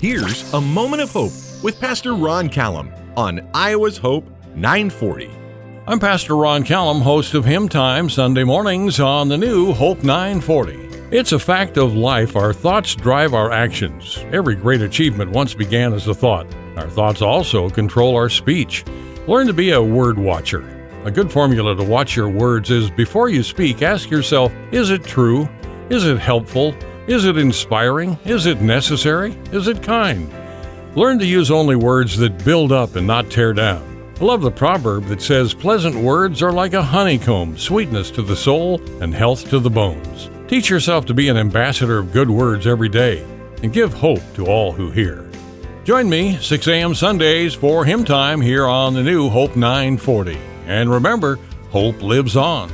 Here's a moment of hope with Pastor Ron Callum on Iowa's Hope 940. I'm Pastor Ron Callum, host of Hymn Time Sunday mornings on the new Hope 940. It's a fact of life our thoughts drive our actions. Every great achievement once began as a thought. Our thoughts also control our speech. Learn to be a word watcher. A good formula to watch your words is before you speak, ask yourself is it true? Is it helpful? Is it inspiring? Is it necessary? Is it kind? Learn to use only words that build up and not tear down. I love the proverb that says, Pleasant words are like a honeycomb, sweetness to the soul and health to the bones. Teach yourself to be an ambassador of good words every day and give hope to all who hear. Join me 6 a.m. Sundays for Hymn Time here on the new Hope 940. And remember, hope lives on.